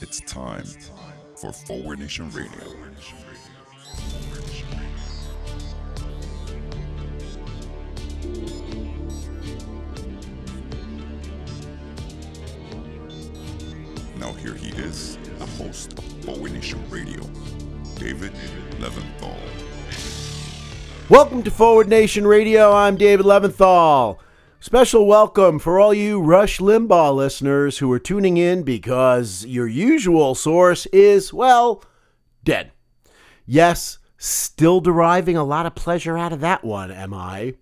It's time for Forward Nation Radio. Now here he is, the host of Forward Nation Radio, David Leventhal. Welcome to Forward Nation Radio. I'm David Leventhal. Special welcome for all you Rush Limbaugh listeners who are tuning in because your usual source is, well, dead. Yes, still deriving a lot of pleasure out of that one, am I?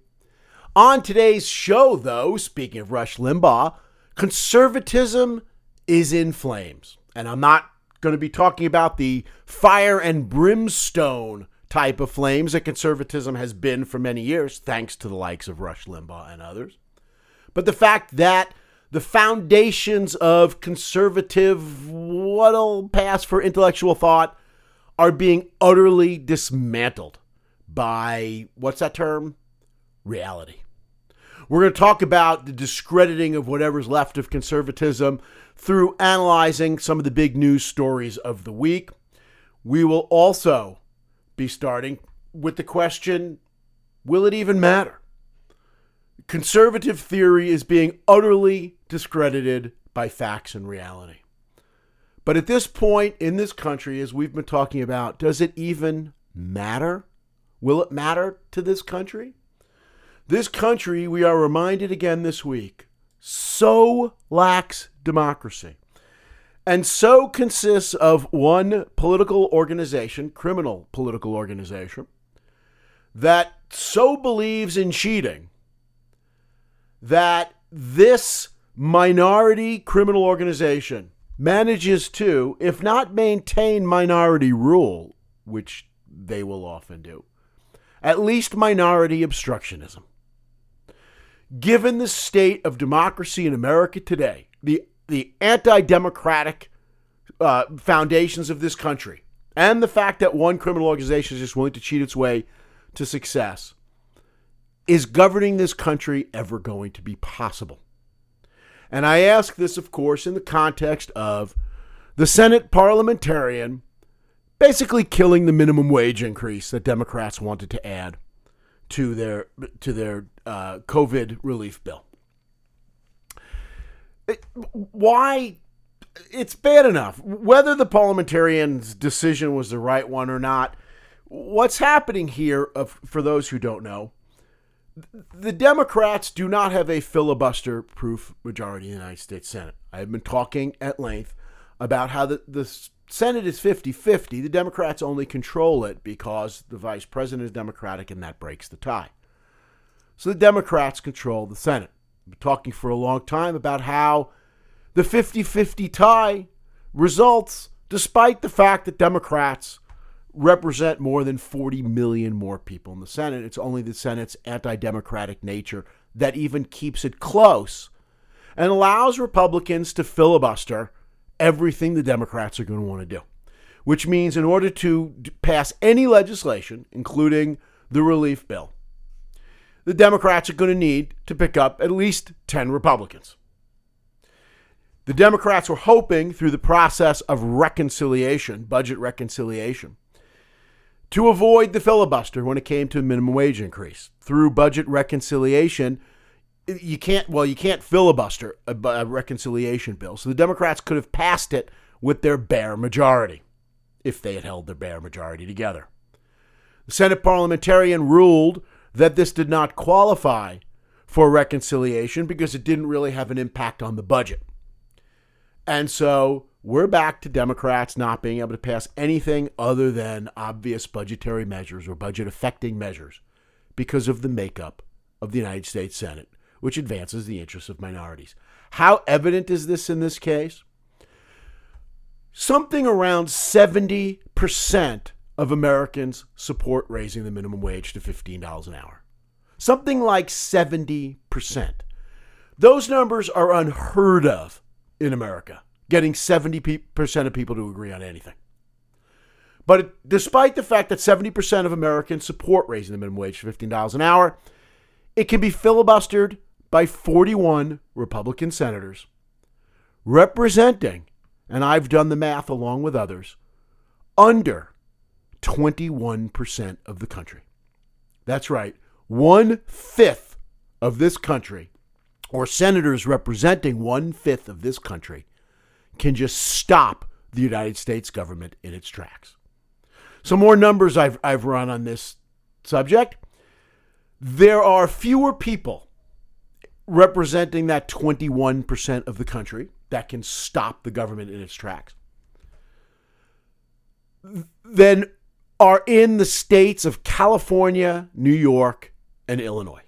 On today's show, though, speaking of Rush Limbaugh, conservatism is in flames. And I'm not going to be talking about the fire and brimstone type of flames that conservatism has been for many years, thanks to the likes of Rush Limbaugh and others. But the fact that the foundations of conservative, what'll pass for intellectual thought, are being utterly dismantled by what's that term? Reality. We're going to talk about the discrediting of whatever's left of conservatism through analyzing some of the big news stories of the week. We will also be starting with the question will it even matter? Conservative theory is being utterly discredited by facts and reality. But at this point in this country, as we've been talking about, does it even matter? Will it matter to this country? This country, we are reminded again this week, so lacks democracy and so consists of one political organization, criminal political organization, that so believes in cheating that this minority criminal organization manages to, if not maintain minority rule, which they will often do, at least minority obstructionism. Given the state of democracy in America today, the, the anti democratic uh, foundations of this country, and the fact that one criminal organization is just willing to cheat its way to success, is governing this country ever going to be possible? And I ask this, of course, in the context of the Senate parliamentarian basically killing the minimum wage increase that Democrats wanted to add to their to their uh, COVID relief bill. It, why? It's bad enough. Whether the parliamentarian's decision was the right one or not, what's happening here, of, for those who don't know, the Democrats do not have a filibuster proof majority in the United States Senate. I have been talking at length about how the, the Senate is 50 50. The Democrats only control it because the vice president is Democratic and that breaks the tie. So the Democrats control the Senate. I've been talking for a long time about how the 50 50 tie results despite the fact that Democrats represent more than 40 million more people in the Senate. It's only the Senate's anti democratic nature that even keeps it close and allows Republicans to filibuster everything the Democrats are going to want to do. Which means, in order to pass any legislation, including the relief bill, the Democrats are going to need to pick up at least 10 Republicans. The Democrats were hoping through the process of reconciliation, budget reconciliation, to avoid the filibuster when it came to a minimum wage increase. Through budget reconciliation, you can't well you can't filibuster a, a, reconciliation bill. So the democrats could have passed it with their bare majority if they had held their bare majority together. The senate parliamentarian ruled that this did not qualify for reconciliation because it didn't really have an impact on the budget. And so we're back to democrats not being able to pass anything other than obvious budgetary measures or budget affecting measures because of the makeup of the united states senate which advances the interests of minorities. How evident is this in this case? Something around 70% of Americans support raising the minimum wage to $15 an hour. Something like 70%. Those numbers are unheard of in America, getting 70% of people to agree on anything. But despite the fact that 70% of Americans support raising the minimum wage to $15 an hour, it can be filibustered by 41 Republican senators, representing, and I've done the math along with others, under 21% of the country. That's right, one fifth of this country, or senators representing one fifth of this country, can just stop the United States government in its tracks. Some more numbers I've, I've run on this subject. There are fewer people representing that 21% of the country that can stop the government in its tracks than are in the states of California, New York, and Illinois,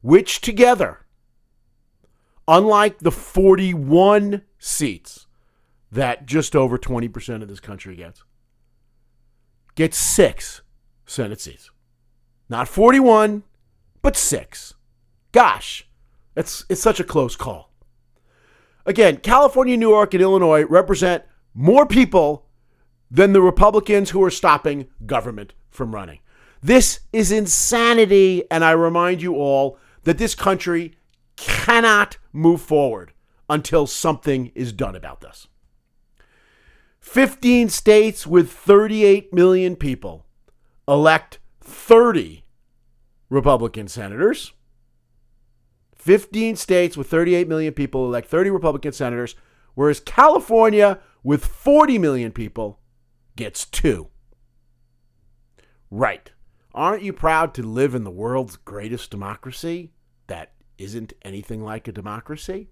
which together, unlike the 41 seats that just over 20% of this country gets, gets six Senate seats. Not 41, but six. Gosh, it's, it's such a close call. Again, California, New York, and Illinois represent more people than the Republicans who are stopping government from running. This is insanity, and I remind you all that this country cannot move forward until something is done about this. 15 states with 38 million people elect 30 Republican senators. 15 states with 38 million people elect 30 Republican senators, whereas California, with 40 million people, gets two. Right. Aren't you proud to live in the world's greatest democracy that isn't anything like a democracy?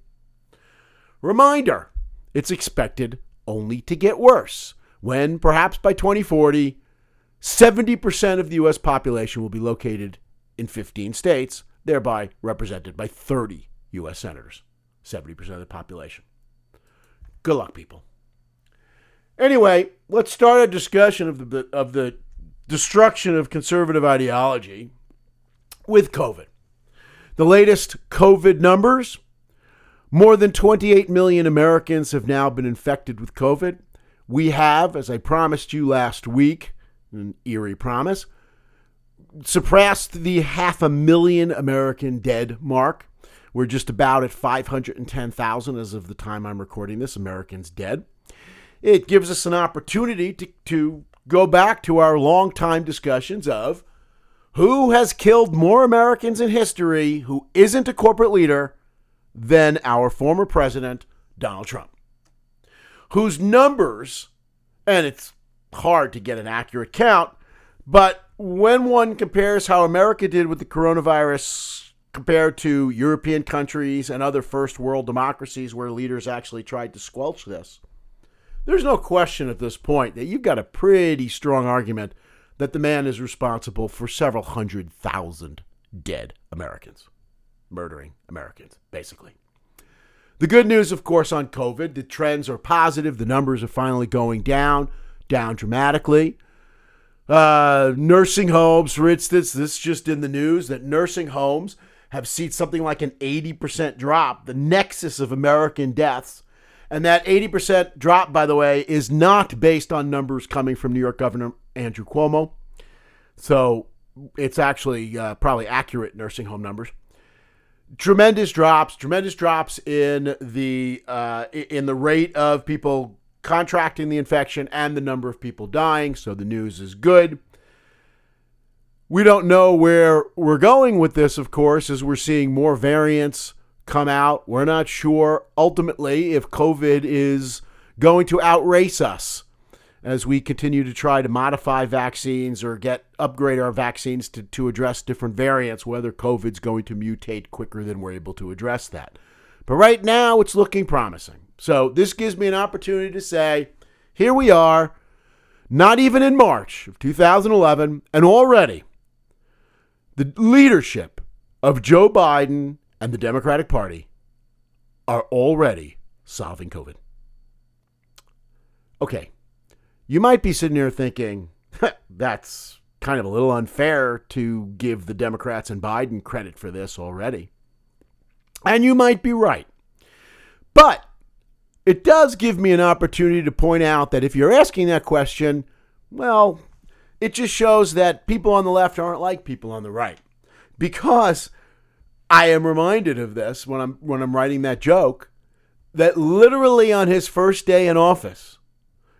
Reminder it's expected only to get worse when, perhaps by 2040, 70% of the U.S. population will be located in 15 states, thereby represented by 30 U.S. senators, 70% of the population. Good luck, people. Anyway, let's start a discussion of the, of the destruction of conservative ideology with COVID. The latest COVID numbers more than 28 million Americans have now been infected with COVID. We have, as I promised you last week, an eerie promise, surpassed the half a million American dead mark. We're just about at 510,000 as of the time I'm recording this, Americans dead. It gives us an opportunity to, to go back to our long-time discussions of who has killed more Americans in history who isn't a corporate leader than our former president, Donald Trump, whose numbers, and it's hard to get an accurate count, but when one compares how America did with the coronavirus compared to European countries and other first world democracies where leaders actually tried to squelch this, there's no question at this point that you've got a pretty strong argument that the man is responsible for several hundred thousand dead Americans murdering Americans, basically. The good news, of course, on COVID, the trends are positive. The numbers are finally going down, down dramatically. Uh, nursing homes, for instance, this just in the news that nursing homes have seen something like an 80% drop, the nexus of American deaths. And that 80% drop, by the way, is not based on numbers coming from New York Governor Andrew Cuomo. So it's actually uh, probably accurate nursing home numbers tremendous drops, tremendous drops in the uh, in the rate of people contracting the infection and the number of people dying. So the news is good. We don't know where we're going with this, of course, as we're seeing more variants come out. We're not sure ultimately if COVID is going to outrace us as we continue to try to modify vaccines or get upgrade our vaccines to, to address different variants, whether COVID's going to mutate quicker than we're able to address that. But right now, it's looking promising. So this gives me an opportunity to say, here we are, not even in March of 2011, and already the leadership of Joe Biden and the Democratic Party are already solving COVID. Okay, you might be sitting here thinking, that's kind of a little unfair to give the Democrats and Biden credit for this already. And you might be right. But it does give me an opportunity to point out that if you're asking that question, well, it just shows that people on the left aren't like people on the right. Because I am reminded of this when I'm when I'm writing that joke that literally on his first day in office,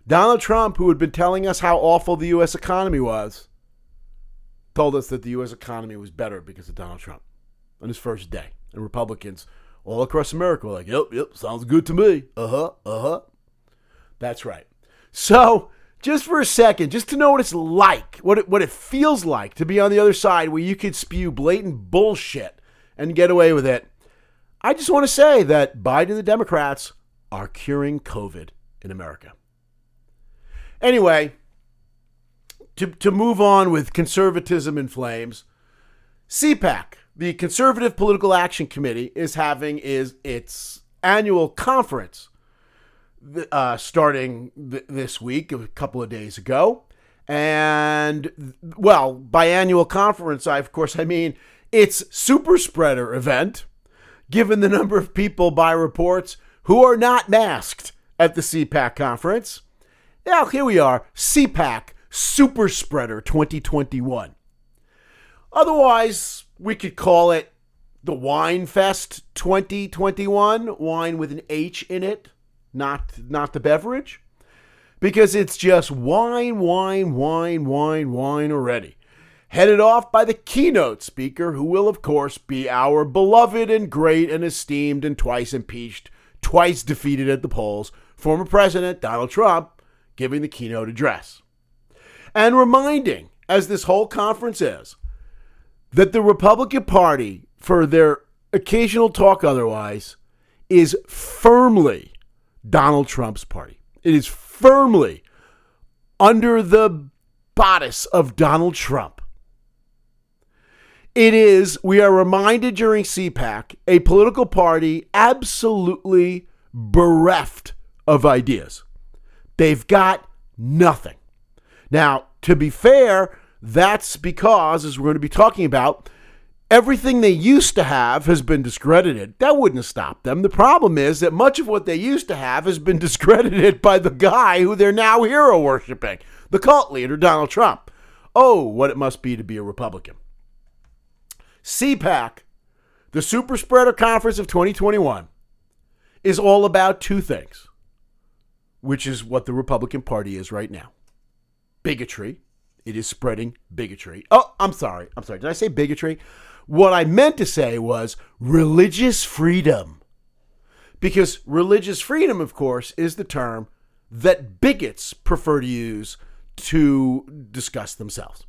Donald Trump, who had been telling us how awful the US economy was, told us that the US economy was better because of Donald Trump on his first day. And Republicans all across America were like, "Yep, yep, sounds good to me." Uh-huh, uh-huh. That's right. So, just for a second, just to know what it's like, what it, what it feels like to be on the other side where you could spew blatant bullshit and get away with it. I just want to say that Biden and the Democrats are curing COVID in America. Anyway, to, to move on with conservatism in flames, CPAC, the Conservative Political Action Committee, is having is its annual conference uh, starting th- this week, a couple of days ago. And, well, by annual conference, I, of course, I mean its super spreader event, given the number of people by reports who are not masked at the CPAC conference. Now, here we are, CPAC Super Spreader 2021. Otherwise, we could call it the Whine Fest 2021, whine with an H in it not not the beverage, because it's just wine, wine, wine, wine, wine already. Headed off by the keynote speaker, who will, of course, be our beloved and great and esteemed and twice impeached, twice defeated at the polls, former President Donald Trump, giving the keynote address. And reminding, as this whole conference is, that the Republican Party, for their occasional talk otherwise, is firmly Donald Trump's party. It is firmly under the bodice of Donald Trump. It is, we are reminded during CPAC, a political party absolutely bereft of ideas. They've got nothing. Now, to be fair, that's because, as we're going to be talking about, Everything they used to have has been discredited. That wouldn't have stopped them. The problem is that much of what they used to have has been discredited by the guy who they're now hero worshiping, the cult leader, Donald Trump. Oh, what it must be to be a Republican. CPAC, the Super Spreader Conference of 2021, is all about two things, which is what the Republican Party is right now bigotry. It is spreading bigotry. Oh, I'm sorry. I'm sorry. Did I say bigotry? What I meant to say was religious freedom. Because religious freedom, of course, is the term that bigots prefer to use to discuss themselves.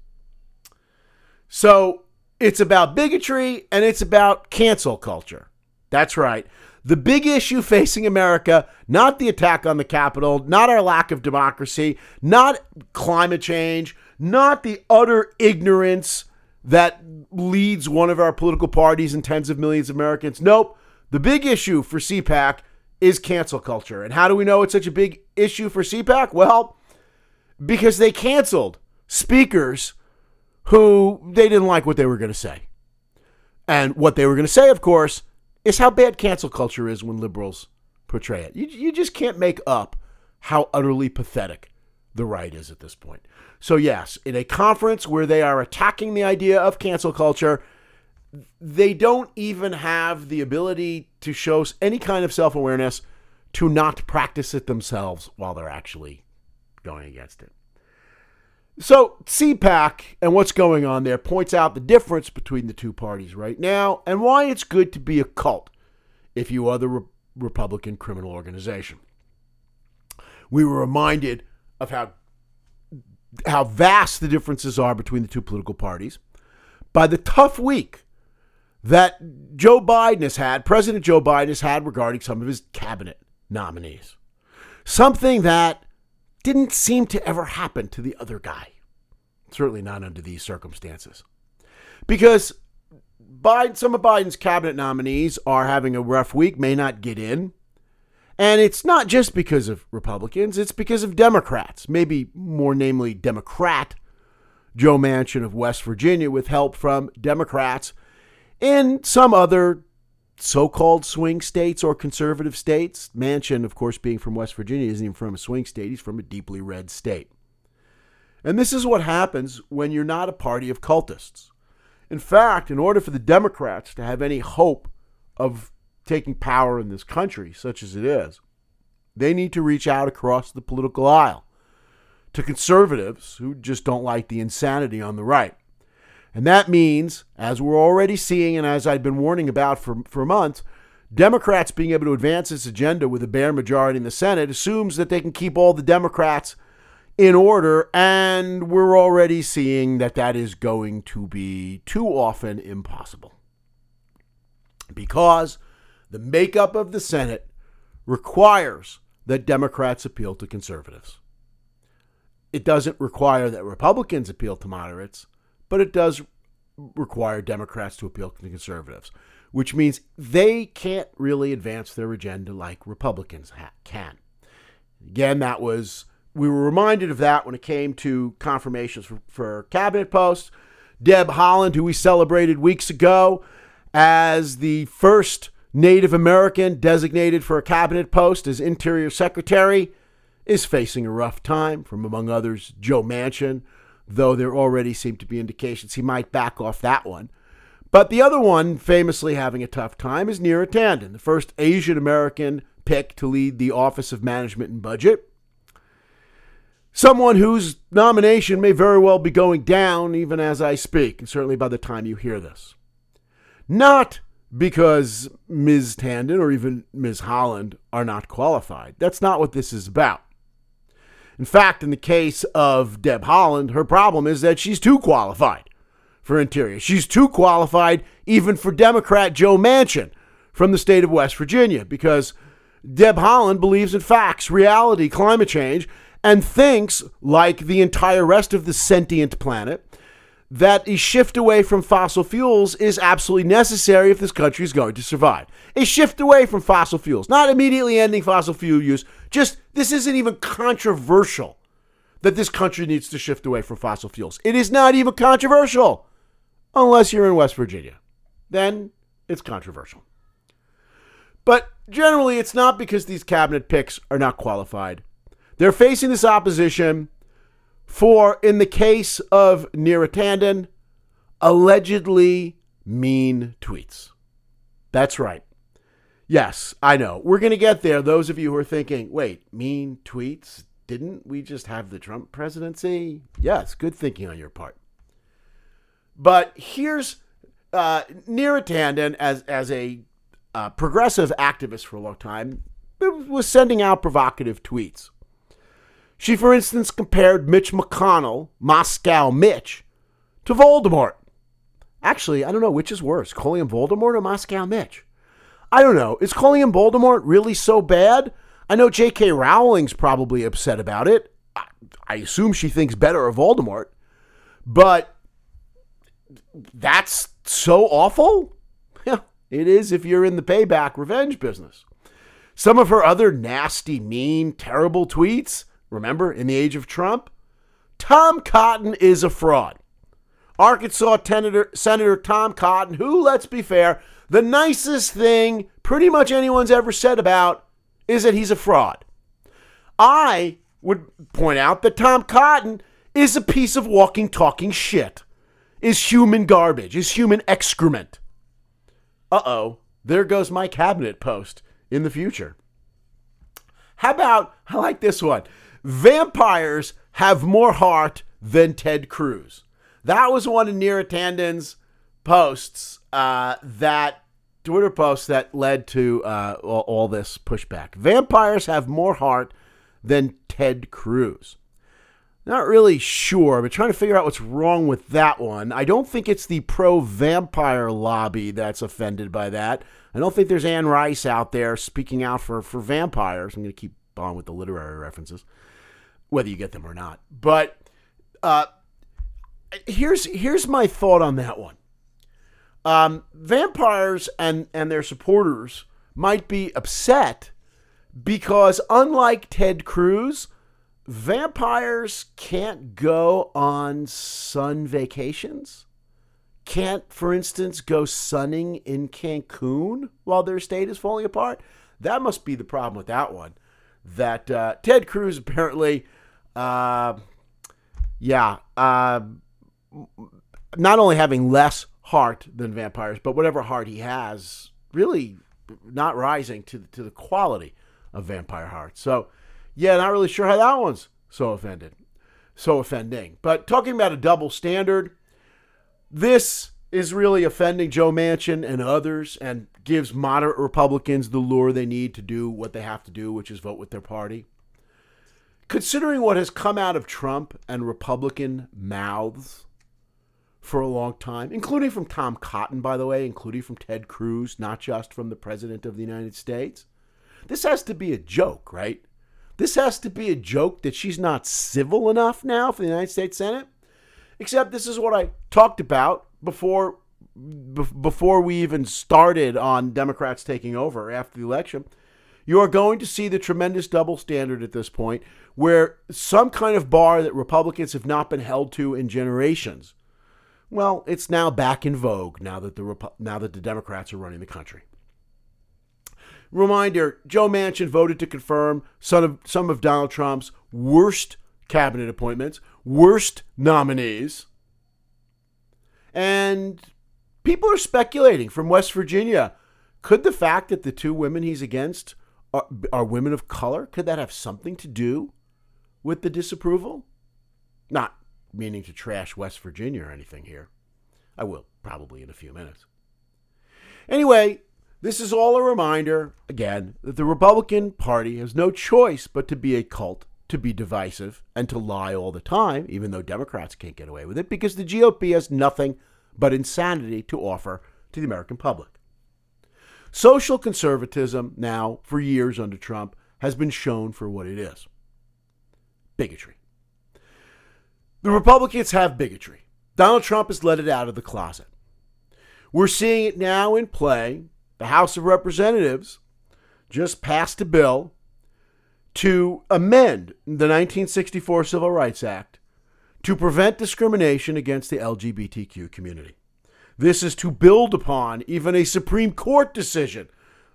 So it's about bigotry and it's about cancel culture. That's right. The big issue facing America, not the attack on the Capitol, not our lack of democracy, not climate change, not the utter ignorance that leads one of our political parties and tens of millions of Americans. Nope. The big issue for CPAC is cancel culture. And how do we know it's such a big issue for CPAC? Well, because they canceled speakers who they didn't like what they were going to say. And what they were going to say, of course, is how bad cancel culture is when liberals portray it. You, you just can't make up how utterly pathetic the right is at this point. So, yes, in a conference where they are attacking the idea of cancel culture, they don't even have the ability to show any kind of self awareness to not practice it themselves while they're actually going against it. So, CPAC and what's going on there points out the difference between the two parties right now and why it's good to be a cult if you are the Re- Republican criminal organization. We were reminded of how how vast the differences are between the two political parties by the tough week that Joe Biden has had, President Joe Biden has had regarding some of his cabinet nominees. Something that didn't seem to ever happen to the other guy. Certainly not under these circumstances. Because Biden, some of Biden's cabinet nominees are having a rough week, may not get in. And it's not just because of Republicans, it's because of Democrats, maybe more namely Democrat Joe Manchin of West Virginia, with help from Democrats in some other so called swing states or conservative states. Manchin, of course, being from West Virginia, isn't even from a swing state, he's from a deeply red state. And this is what happens when you're not a party of cultists. In fact, in order for the Democrats to have any hope of taking power in this country, such as it is, they need to reach out across the political aisle to conservatives who just don't like the insanity on the right. And that means, as we're already seeing and as I've been warning about for, for months, Democrats being able to advance this agenda with a bare majority in the Senate assumes that they can keep all the Democrats in order, and we're already seeing that that is going to be too often impossible. Because the makeup of the Senate requires that Democrats appeal to conservatives. It doesn't require that Republicans appeal to moderates, but it does require Democrats to appeal to conservatives, which means they can't really advance their agenda like Republicans can. Again, that was we were reminded of that when it came to confirmations for, for cabinet posts. Deb Haaland, who we celebrated weeks ago as the first Native American designated for a cabinet post as Interior Secretary, is facing a rough time from, among others, Joe Manchin, though there already seem to be indications he might back off that one. But the other one, famously having a tough time, is Neera Tanden, the first Asian American pick to lead the Office of Management and Budget. Someone whose nomination may very well be going down even as I speak, and certainly by the time you hear this. Not because Ms. Tanden or even Ms. Haaland are not qualified. That's not what this is about. In fact, in the case of Deb Haaland, her problem is that she's too qualified for Interior. She's too qualified even for Democrat Joe Manchin from the state of West Virginia because Deb Haaland believes in facts, reality, climate change, and thinks, like the entire rest of the sentient planet, that a shift away from fossil fuels is absolutely necessary if this country is going to survive. A shift away from fossil fuels, not immediately ending fossil fuel use, just this isn't even controversial that this country needs to shift away from fossil fuels. It is not even controversial unless you're in West Virginia. Then it's controversial. But generally, it's not because these cabinet picks are not qualified. They're facing this opposition for, in the case of Neera Tanden, allegedly mean tweets. That's right. Yes, I know. We're going to get there. Those of you who are thinking, wait, mean tweets? Didn't we just have the Trump presidency? Yes, good thinking on your part. But here's uh, Neera Tanden as, as a uh, progressive activist for a long time was sending out provocative tweets. She, for instance, compared Mitch McConnell, Moscow Mitch, to Voldemort. Actually, I don't know which is worse, calling him Voldemort or Moscow Mitch. I don't know. Is calling him Voldemort really so bad? I know J.K. Rowling's probably upset about it. I, I assume she thinks better of Voldemort. But that's so awful? Yeah, it is if you're in the payback revenge business. Some of her other nasty, mean, terrible tweets Remember, in the age of Trump? Tom Cotton is a fraud. Arkansas Senator, Senator Tom Cotton, who, let's be fair, the nicest thing pretty much anyone's ever said about is that he's a fraud. I would point out that Tom Cotton is a piece of walking, talking shit, is human garbage, is human excrement. Uh oh, there goes my cabinet post in the future. How about, I like this one vampires have more heart than Ted Cruz. That was one of Neera Tanden's posts uh, that Twitter posts that led to uh, all, all this pushback. Vampires have more heart than Ted Cruz. Not really sure, but trying to figure out what's wrong with that one. I don't think it's the pro vampire lobby that's offended by that. I don't think there's Anne Rice out there speaking out for, for vampires. I'm going to keep on with the literary references whether you get them or not. But uh, here's here's my thought on that one. Um, vampires and and their supporters might be upset because unlike Ted Cruz, vampires can't go on sun vacations. Can't, for instance, go sunning in Cancun while their state is falling apart. That must be the problem with that one. That uh, Ted Cruz apparently uh, yeah. Uh, not only having less heart than vampires, but whatever heart he has, really not rising to to the quality of vampire heart. So, yeah, not really sure how that one's so offended, so offending. But talking about a double standard, this is really offending Joe Manchin and others, and gives moderate Republicans the lure they need to do what they have to do, which is vote with their party. Considering what has come out of Trump and Republican mouths for a long time, including from Tom Cotton, by the way, including from Ted Cruz, not just from the President of the United States. This has to be a joke, right? This has to be a joke that she's not civil enough now for the United States Senate. Except this is what I talked about before before we even started on Democrats taking over after the election. You are going to see the tremendous double standard at this point where some kind of bar that Republicans have not been held to in generations. Well, it's now back in vogue now that the now that the Democrats are running the country. Reminder: Joe Manchin voted to confirm some of some of Donald Trump's worst cabinet appointments, worst nominees, and people are speculating from West Virginia. Could the fact that the two women he's against are, are women of color could that have something to do with the disapproval? Not meaning to trash West Virginia or anything here. I will probably in a few minutes. Anyway, this is all a reminder, again, that the Republican Party has no choice but to be a cult, to be divisive, and to lie all the time, even though Democrats can't get away with it, because the GOP has nothing but insanity to offer to the American public. Social conservatism, now for years under Trump, has been shown for what it is bigotry. The Republicans have bigotry. Donald Trump has let it out of the closet. We're seeing it now in play. The House of Representatives just passed a bill to amend the 1964 Civil Rights Act to prevent discrimination against the LGBTQ community. This is to build upon even a Supreme Court decision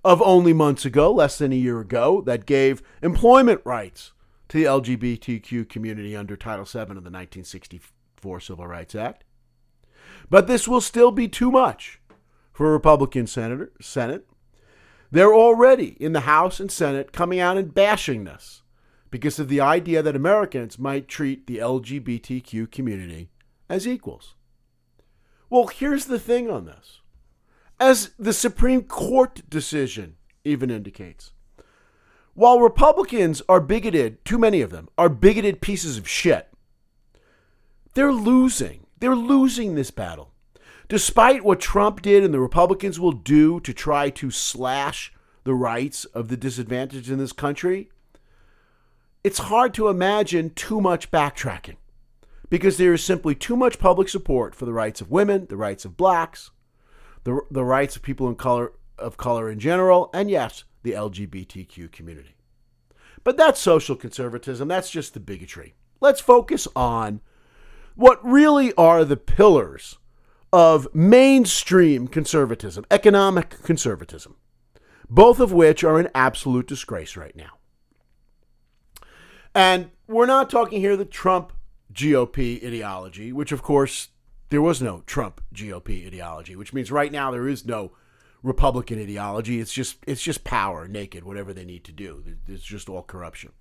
of only months ago, less than a year ago, that gave employment rights to the LGBTQ community under Title VII of the 1964 Civil Rights Act. But this will still be too much for a Republican senator, Senate. They're already in the House and Senate coming out and bashing this because of the idea that Americans might treat the LGBTQ community as equals. Well, here's the thing on this. As the Supreme Court decision even indicates, while Republicans are bigoted, too many of them are bigoted pieces of shit, they're losing. They're losing this battle. Despite what Trump did and the Republicans will do to try to slash the rights of the disadvantaged in this country, it's hard to imagine too much backtracking because there is simply too much public support for the rights of women, the rights of blacks, the, the rights of people in color of color in general, and yes, the LGBTQ community. But that's social conservatism. That's just the bigotry. Let's focus on what really are the pillars of mainstream conservatism, economic conservatism, both of which are in absolute disgrace right now. And we're not talking here the Trump GOP ideology, which of course there was no Trump GOP ideology, which means right now there is no Republican ideology. It's just it's just power, naked, whatever they need to do. It's just all corruption.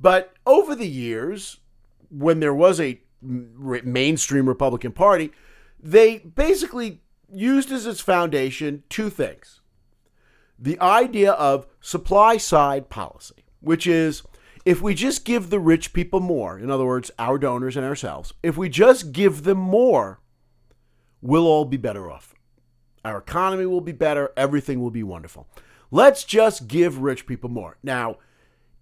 But over the years, when there was a mainstream Republican Party, they basically used as its foundation two things. The idea of supply side policy, which is if we just give the rich people more, in other words, our donors and ourselves, if we just give them more, we'll all be better off. Our economy will be better, everything will be wonderful. Let's just give rich people more. Now,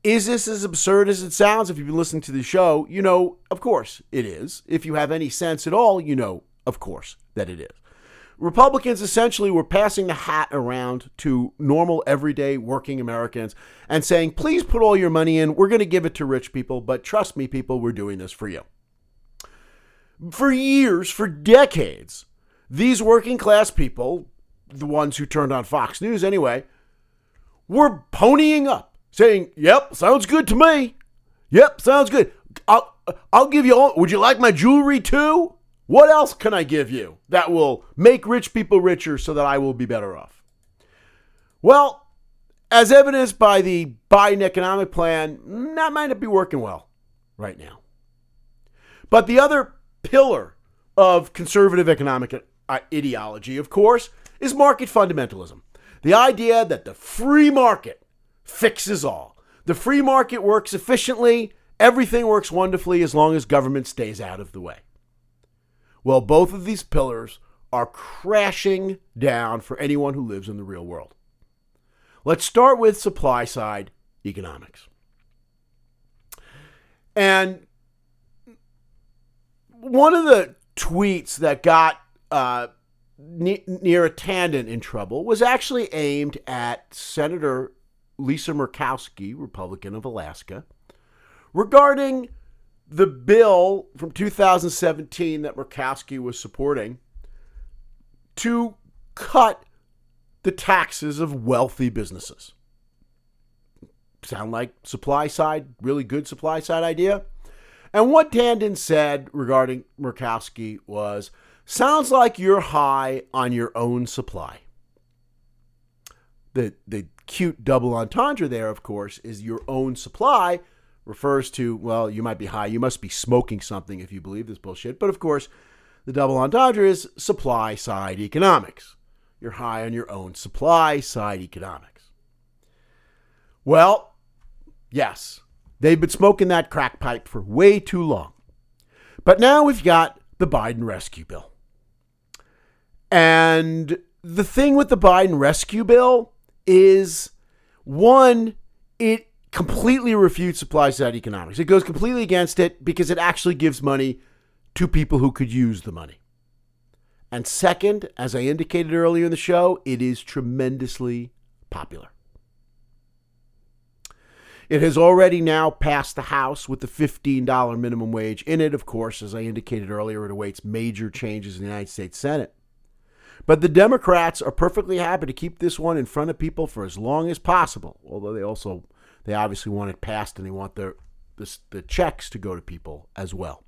is this as absurd as it sounds? If you've been listening to the show, you know, of course it is. If you have any sense at all, you know, of course, that it is. Republicans essentially were passing the hat around to normal, everyday working Americans and saying, please put all your money in. We're going to give it to rich people, but trust me, people, we're doing this for you. For years, for decades, these working class people, the ones who turned on Fox News anyway, were ponying up, saying, yep, sounds good to me. Yep, sounds good. I'll, I'll give you all. Would you like my jewelry too? What else can I give you that will make rich people richer so that I will be better off? Well, as evidenced by the Biden economic plan, that might not be working well right now. But the other pillar of conservative economic Uh, ideology, of course, is market fundamentalism. The idea that the free market fixes all. The free market works efficiently, everything works wonderfully as long as government stays out of the way. Well, both of these pillars are crashing down for anyone who lives in the real world. Let's start with supply side economics. And one of the tweets that got uh, a Tanden in trouble was actually aimed at Senator Lisa Murkowski, Republican of Alaska, regarding the bill from 2017 that Murkowski was supporting to cut the taxes of wealthy businesses. Sound like supply side, really good supply side idea? And what Tanden said regarding Murkowski was sounds like you're high on your own supply. The, the cute double entendre there, of course, is your own supply refers to, well, you might be high. You must be smoking something if you believe this bullshit. But of course, the double entendre is supply side economics. You're high on your own supply side economics. Well, yes, they've been smoking that crack pipe for way too long. But now we've got the Biden rescue bill. And the thing with the Biden rescue bill is one, it completely refutes supply side economics. It goes completely against it because it actually gives money to people who could use the money. And second, as I indicated earlier in the show, it is tremendously popular. It has already now passed the House with the $15 minimum wage in it. Of course, as I indicated earlier, it awaits major changes in the United States Senate. But the Democrats are perfectly happy to keep this one in front of people for as long as possible, although they also they obviously want it passed and they want the, the, the checks to go to people as well.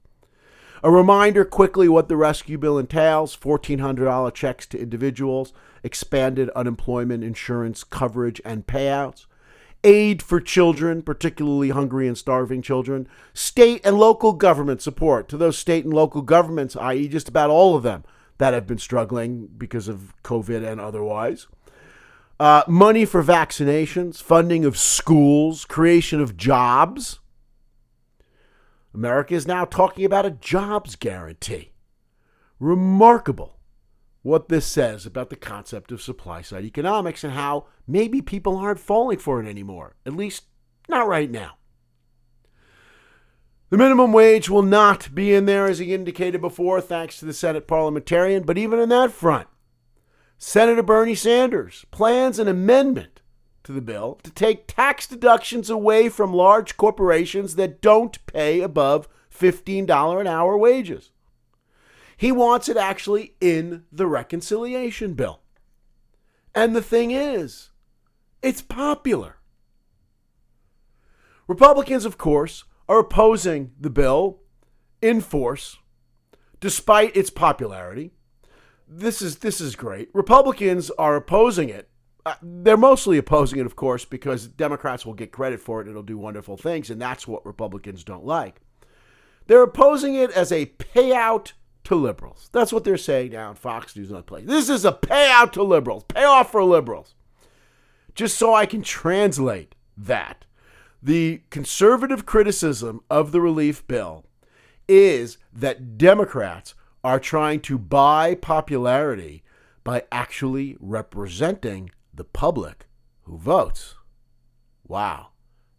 A reminder quickly what the rescue bill entails $1,400 checks to individuals, expanded unemployment insurance coverage and payouts, aid for children, particularly hungry and starving children, state and local government support to those state and local governments, i.e., just about all of them that have been struggling because of COVID and otherwise uh, money for vaccinations, funding of schools, creation of jobs. America is now talking about a jobs guarantee. Remarkable what this says about the concept of supply side economics and how maybe people aren't falling for it anymore, at least not right now. The minimum wage will not be in there, as he indicated before, thanks to the Senate parliamentarian, but even on that front, Senator Bernie Sanders plans an amendment to the bill to take tax deductions away from large corporations that don't pay above $15 an hour wages. He wants it actually in the reconciliation bill. And the thing is, it's popular. Republicans, of course, are opposing the bill in force despite its popularity this is this is great. Republicans are opposing it. Uh, they're mostly opposing it, of course, because Democrats will get credit for it. It'll do wonderful things, and that's what Republicans don't like. They're opposing it as a payout to liberals. That's what they're saying now on Fox News on Play. This is a payout to liberals, payoff for liberals. Just so I can translate that. The conservative criticism of the relief bill is that Democrats are trying to buy popularity by actually representing the public who votes. Wow,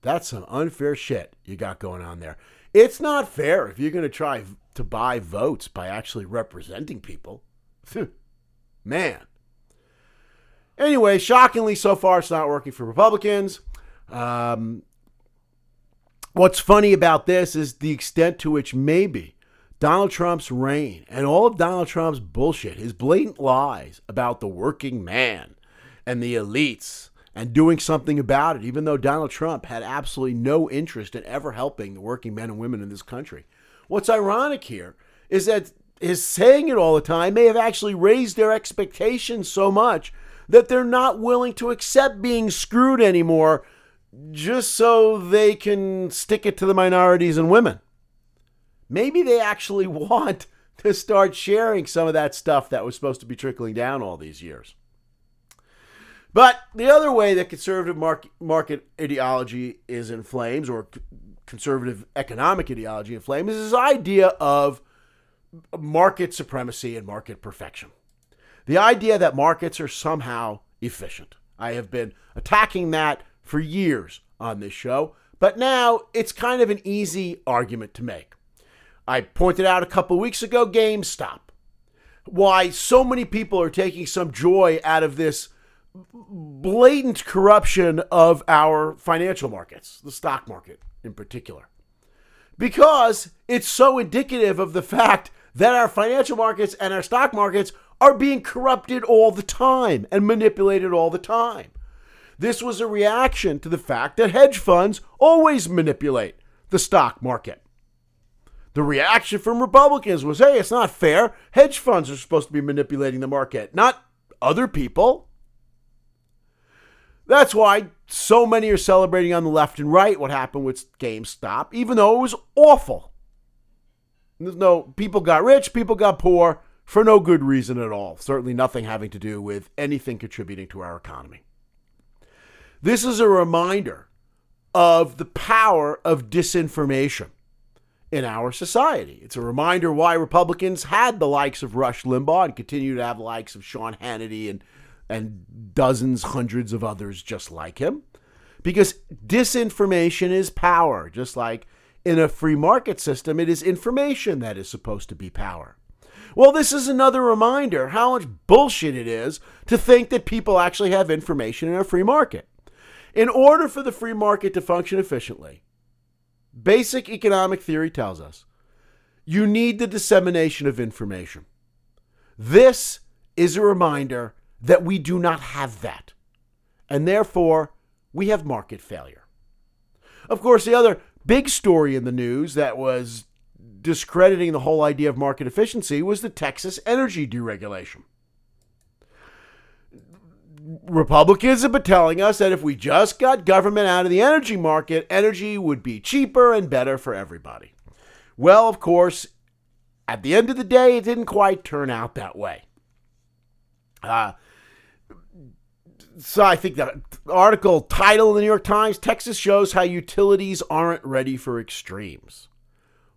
that's some unfair shit you got going on there. It's not fair if you're going to try to buy votes by actually representing people. Man. Anyway, shockingly, so far it's not working for Republicans. Um, what's funny about this is the extent to which maybe Donald Trump's reign and all of Donald Trump's bullshit, his blatant lies about the working man and the elites and doing something about it, even though Donald Trump had absolutely no interest in ever helping the working men and women in this country. What's ironic here is that his saying it all the time may have actually raised their expectations so much that they're not willing to accept being screwed anymore just so they can stick it to the minorities and women. Maybe they actually want to start sharing some of that stuff that was supposed to be trickling down all these years. But the other way that conservative market, ideology is in flames, or conservative economic ideology in flames, is this idea of market supremacy and market perfection. The idea that markets are somehow efficient. I have been attacking that for years on this show, but now it's kind of an easy argument to make. I pointed out a couple weeks ago GameStop. Why so many people are taking some joy out of this blatant corruption of our financial markets, the stock market in particular. Because it's so indicative of the fact that our financial markets and our stock markets are being corrupted all the time and manipulated all the time. This was a reaction to the fact that hedge funds always manipulate the stock market. The reaction from Republicans was hey, it's not fair. Hedge funds are supposed to be manipulating the market, not other people. That's why so many are celebrating on the left and right what happened with GameStop, even though it was awful. No people got rich, people got poor for no good reason at all. Certainly nothing having to do with anything contributing to our economy. This is a reminder of the power of disinformation in our society. It's a reminder why Republicans had the likes of Rush Limbaugh and continue to have the likes of Sean Hannity and and dozens, hundreds of others just like him. Because disinformation is power, just like in a free market system, it is information that is supposed to be power. Well, this is another reminder how much bullshit it is to think that people actually have information in a free market. In order for the free market to function efficiently, basic economic theory tells us you need the dissemination of information. This is a reminder that we do not have that, and therefore we have market failure. Of course, the other big story in the news that was discrediting the whole idea of market efficiency was the Texas energy deregulation. Republicans have been telling us that if we just got government out of the energy market, energy would be cheaper and better for everybody. Well, of course, at the end of the day, it didn't quite turn out that way. Uh, so I think the article title in the New York Times Texas shows how utilities aren't ready for extremes.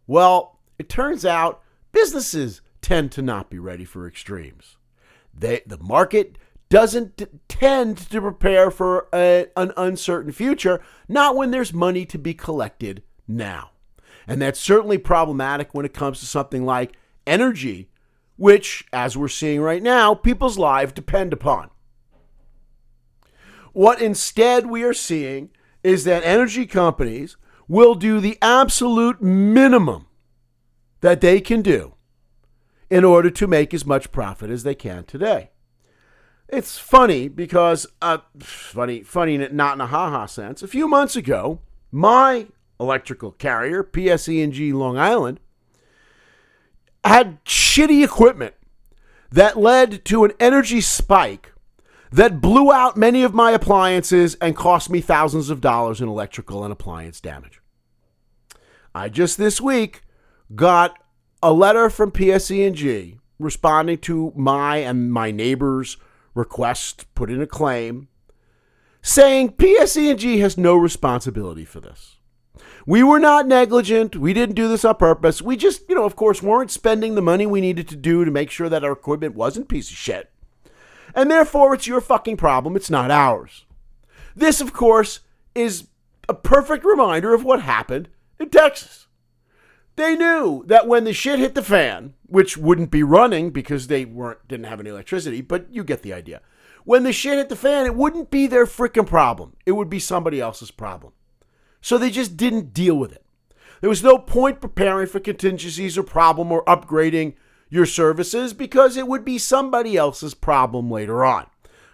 Well, it turns out businesses tend to not be ready for extremes. They, the market doesn't tend to prepare for a, an uncertain future, not when there's money to be collected now. And that's certainly problematic when it comes to something like energy, which, as we're seeing right now, people's lives depend upon. What instead we are seeing is that energy companies will do the absolute minimum that they can do in order to make as much profit as they can today. It's funny because, uh, funny, funny, not in a ha-ha sense. A few months ago, my electrical carrier, PSE&G Long Island, had shitty equipment that led to an energy spike that blew out many of my appliances and cost me thousands of dollars in electrical and appliance damage. I just this week got a letter from PSE&G responding to my and my neighbor's request, put in a claim, saying PSE&G has no responsibility for this. We were not negligent. We didn't do this on purpose. We just, you know, of course, weren't spending the money we needed to do to make sure that our equipment wasn't piece of shit. And therefore, it's your fucking problem. It's not ours. This, of course, is a perfect reminder of what happened in Texas. They knew that when the shit hit the fan, which wouldn't be running because they weren't didn't have any electricity, but you get the idea. When the shit hit the fan, it wouldn't be their freaking problem. It would be somebody else's problem. So they just didn't deal with it. There was no point preparing for contingencies or problem or upgrading your services because it would be somebody else's problem later on.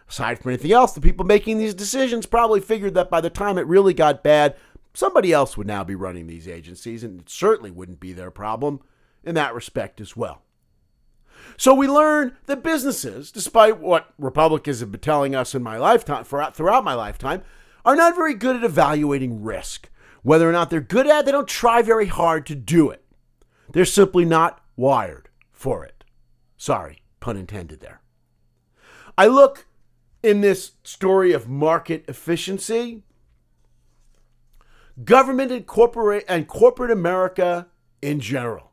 Aside from anything else, the people making these decisions probably figured that by the time it really got bad, somebody else would now be running these agencies, and it certainly wouldn't be their problem in that respect as well. So we learn that businesses, despite what Republicans have been telling us in my lifetime, throughout my lifetime, are not very good at evaluating risk. Whether or not they're good at it, they don't try very hard to do it. They're simply not wired for it. Sorry, pun intended there. I look in this story of market efficiency, government and corporate and corporate America in general.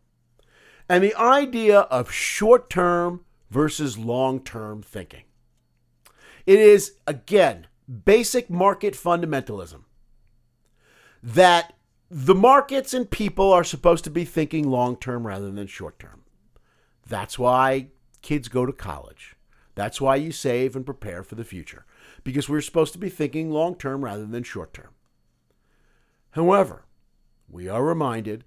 And the idea of short-term versus long-term thinking. It is again basic market fundamentalism that the markets and people are supposed to be thinking long term rather than short term. That's why kids go to college. That's why you save and prepare for the future, because we're supposed to be thinking long term rather than short term. However, we are reminded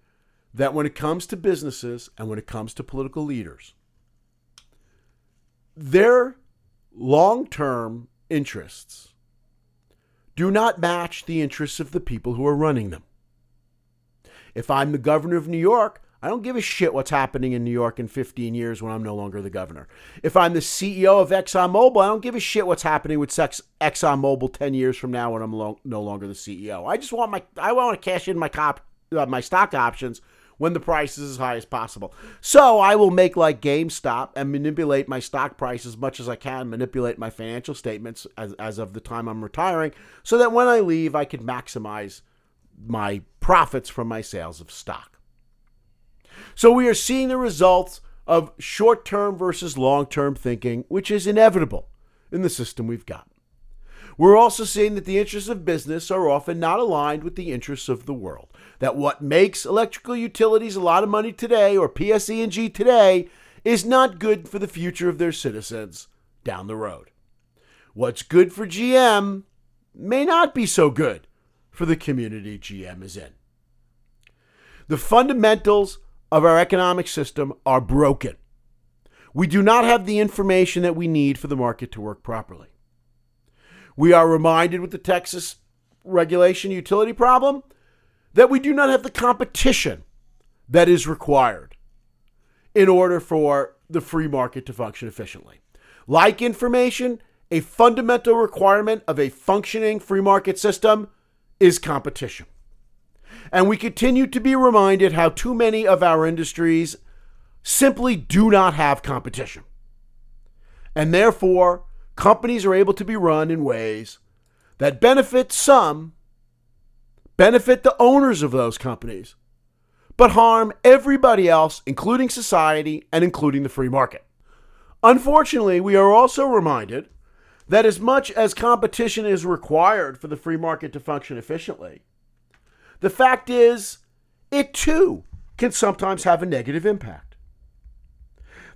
that when it comes to businesses and when it comes to political leaders, their long term interests do not match the interests of the people who are running them. If I'm the governor of New York, I don't give a shit what's happening in New York in 15 years when I'm no longer the governor. If I'm the CEO of ExxonMobil, I don't give a shit what's happening with ExxonMobil 10 years from now when I'm no longer the CEO. I just want my I want to cash in my cop uh, my stock options when the price is as high as possible. So I will make like GameStop and manipulate my stock price as much as I can, manipulate my financial statements as, as of the time I'm retiring, so that when I leave, I can maximize my profits from my sales of stock. So we are seeing the results of short term versus long term thinking, which is inevitable in the system we've got. We're also seeing that the interests of business are often not aligned with the interests of the world that what makes electrical utilities a lot of money today or PSE&G today is not good for the future of their citizens down the road. What's good for GM may not be so good for the community GM is in. The fundamentals of our economic system are broken. We do not have the information that we need for the market to work properly. We are reminded with the Texas regulation utility problem that we do not have the competition that is required in order for the free market to function efficiently. Like information, a fundamental requirement of a functioning free market system is competition. And we continue to be reminded how too many of our industries simply do not have competition. And therefore, companies are able to be run in ways that benefit some benefit the owners of those companies, but harm everybody else, including society and including the free market. Unfortunately, we are also reminded that as much as competition is required for the free market to function efficiently, the fact is, it too can sometimes have a negative impact.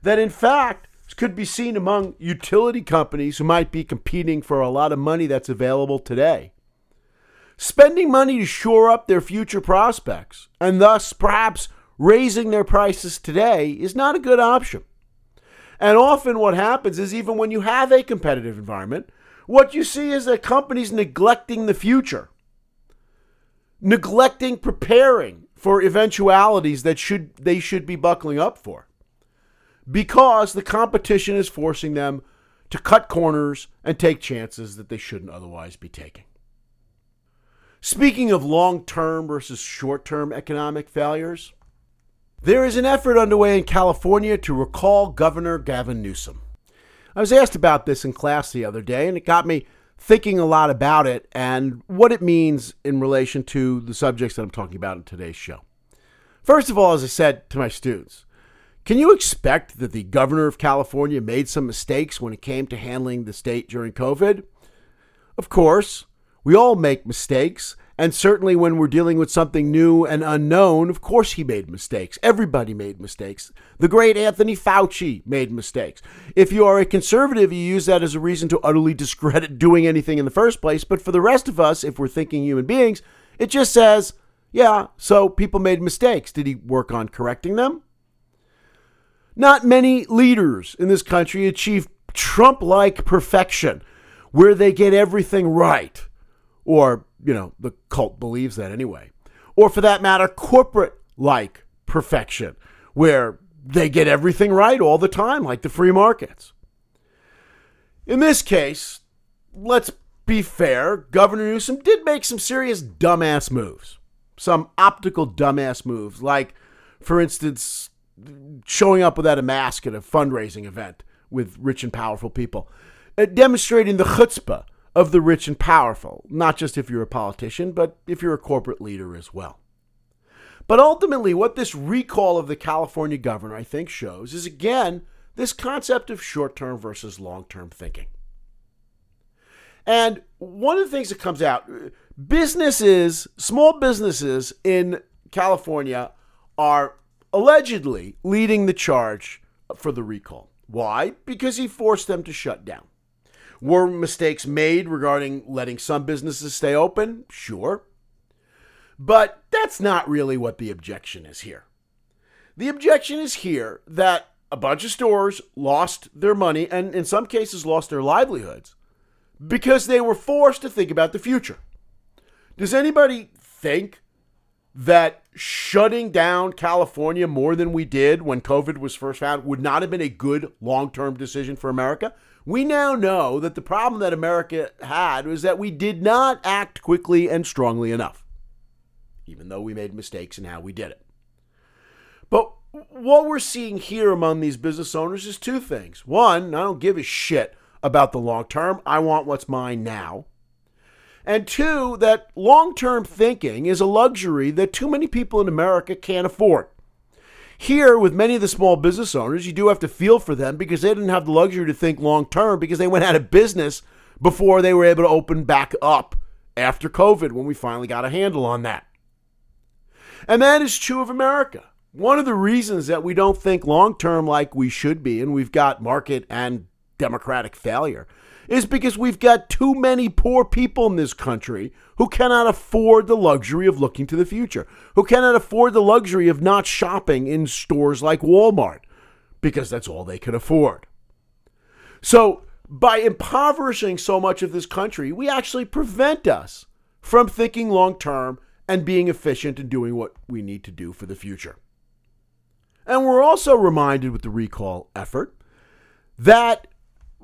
That in fact, could be seen among utility companies who might be competing for a lot of money that's available today spending money to shore up their future prospects, and thus perhaps raising their prices today is not a good option. And often what happens is even when you have a competitive environment, what you see is that companies neglecting the future, neglecting preparing for eventualities that should they should be buckling up for. Because the competition is forcing them to cut corners and take chances that they shouldn't otherwise be taking. Speaking of long term versus short term economic failures, there is an effort underway in California to recall Governor Gavin Newsom. I was asked about this in class the other day, and it got me thinking a lot about it and what it means in relation to the subjects that I'm talking about in today's show. First of all, as I said to my students, can you expect that the governor of California made some mistakes when it came to handling the state during COVID? Of course. We all make mistakes, and certainly when we're dealing with something new and unknown, of course he made mistakes. Everybody made mistakes. The great Anthony Fauci made mistakes. If you are a conservative, you use that as a reason to utterly discredit doing anything in the first place. But for the rest of us, if we're thinking human beings, it just says, yeah, so people made mistakes. Did he work on correcting them? Not many leaders in this country achieve Trump like perfection where they get everything right or, you know, the cult believes that anyway. Or for that matter, corporate like perfection, where they get everything right all the time, like the free markets. In this case, let's be fair, Governor Newsom did make some serious dumbass moves. Some optical dumbass moves, like, for instance, showing up without a mask at a fundraising event with rich and powerful people, uh, demonstrating the chutzpah of the rich and powerful, not just if you're a politician, but if you're a corporate leader as well. But ultimately, what this recall of the California governor, I think, shows is again this concept of short term versus long term thinking. And one of the things that comes out businesses, small businesses in California are allegedly leading the charge for the recall. Why? Because he forced them to shut down. Were mistakes made regarding letting some businesses stay open? Sure. But that's not really what the objection is here. The objection is here that a bunch of stores lost their money and, in some cases, lost their livelihoods because they were forced to think about the future. Does anybody think that shutting down California more than we did when COVID was first found would not have been a good long term decision for America? We now know that the problem that America had was that we did not act quickly and strongly enough even though we made mistakes in how we did it. But what we're seeing here among these business owners is two things. One, I don't give a shit about the long term, I want what's mine now. And two, that long term thinking is a luxury that too many people in America can't afford. Here, with many of the small business owners, you do have to feel for them because they didn't have the luxury to think long term because they went out of business before they were able to open back up after COVID when we finally got a handle on that. And that is true of America. One of the reasons that we don't think long term like we should be, and we've got market and democratic failure, is because we've got too many poor people in this country who cannot afford the luxury of looking to the future, who cannot afford the luxury of not shopping in stores like Walmart because that's all they can afford. So, by impoverishing so much of this country, we actually prevent us from thinking long term and being efficient and doing what we need to do for the future. And we're also reminded with the recall effort that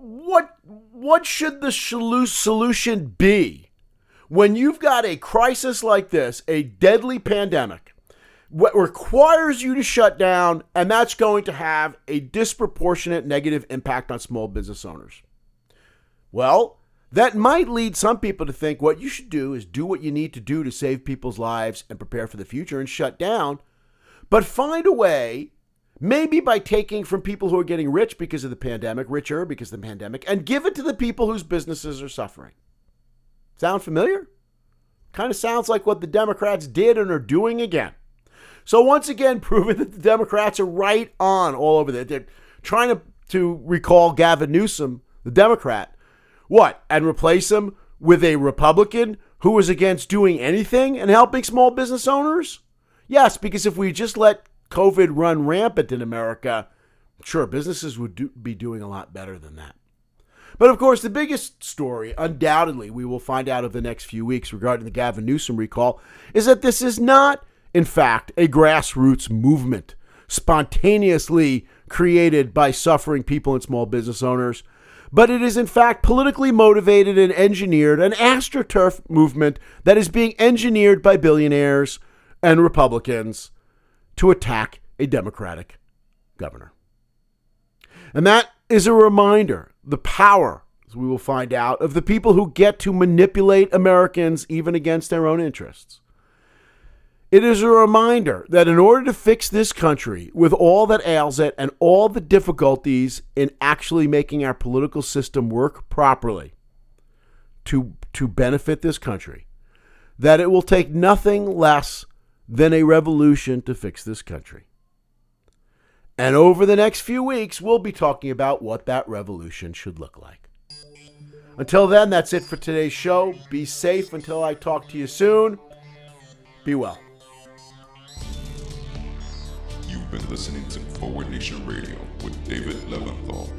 what what should the solution be when you've got a crisis like this, a deadly pandemic, what requires you to shut down, and that's going to have a disproportionate negative impact on small business owners? Well, that might lead some people to think what you should do is do what you need to do to save people's lives and prepare for the future and shut down, but find a way, maybe by taking from people who are getting rich because of the pandemic, richer because of the pandemic, and give it to the people whose businesses are suffering. Sound familiar? Kind of sounds like what the Democrats did and are doing again. So once again, proving that the Democrats are right on all over there. They're trying to, to recall Gavin Newsom, the Democrat, what? And replace him with a Republican who was against doing anything and helping small business owners? Yes, because if we just let COVID run rampant in America, sure, businesses would do, be doing a lot better than that. But of course, the biggest story, undoubtedly, we will find out over the next few weeks regarding the Gavin Newsom recall, is that this is not, in fact, a grassroots movement spontaneously created by suffering people and small business owners but it is in fact politically motivated and engineered, an astroturf movement that is being engineered by billionaires and Republicans to attack a Democratic governor. And that is a reminder the power, as we will find out, of the people who get to manipulate Americans even against their own interests. It is a reminder that in order to fix this country with all that ails it and all the difficulties in actually making our political system work properly to, to benefit this country, that it will take nothing less than a revolution to fix this country. And over the next few weeks, we'll be talking about what that revolution should look like. Until then, that's it for today's show. Be safe until I talk to you soon. Be well You've been listening to Forward Nation Radio with David Leventhal.